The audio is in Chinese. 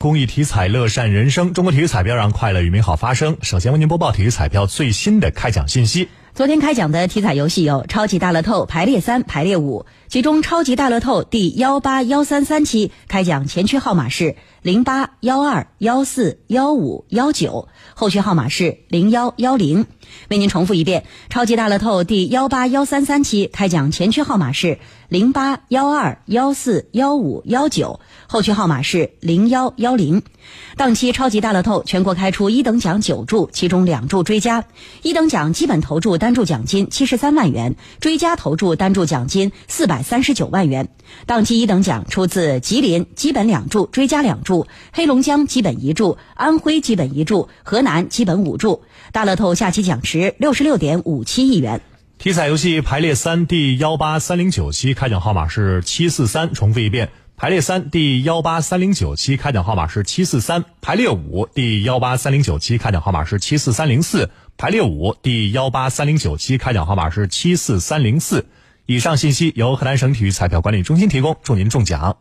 公益体彩乐善人生，中国体育彩票让快乐与美好发生。首先为您播报体育彩票最新的开奖信息。昨天开奖的体彩游戏有超级大乐透排列三、排列五，其中超级大乐透第幺八幺三三期开奖前区号码是零八幺二幺四幺五幺九，后区号码是零幺幺零。为您重复一遍，超级大乐透第幺八幺三三期开奖前区号码是零八幺二幺四幺五幺九，后区号码是零幺幺零。当期超级大乐透全国开出一等奖九注，其中两注追加，一等奖基本投注单单注奖金七十三万元，追加投注单注奖金四百三十九万元。当期一等奖出自吉林基本两注，追加两注；黑龙江基本一注，安徽基本一注，河南基本五注。大乐透下期奖池六十六点五七亿元。体彩游戏排列三第幺八三零九期开奖号码是七四三，重复一遍。排列三第幺八三零九期开奖号码是七四三，排列五第幺八三零九期开奖号码是七四三零四，排列五第幺八三零九期开奖号码是七四三零四。以上信息由河南省体育彩票管理中心提供，祝您中奖。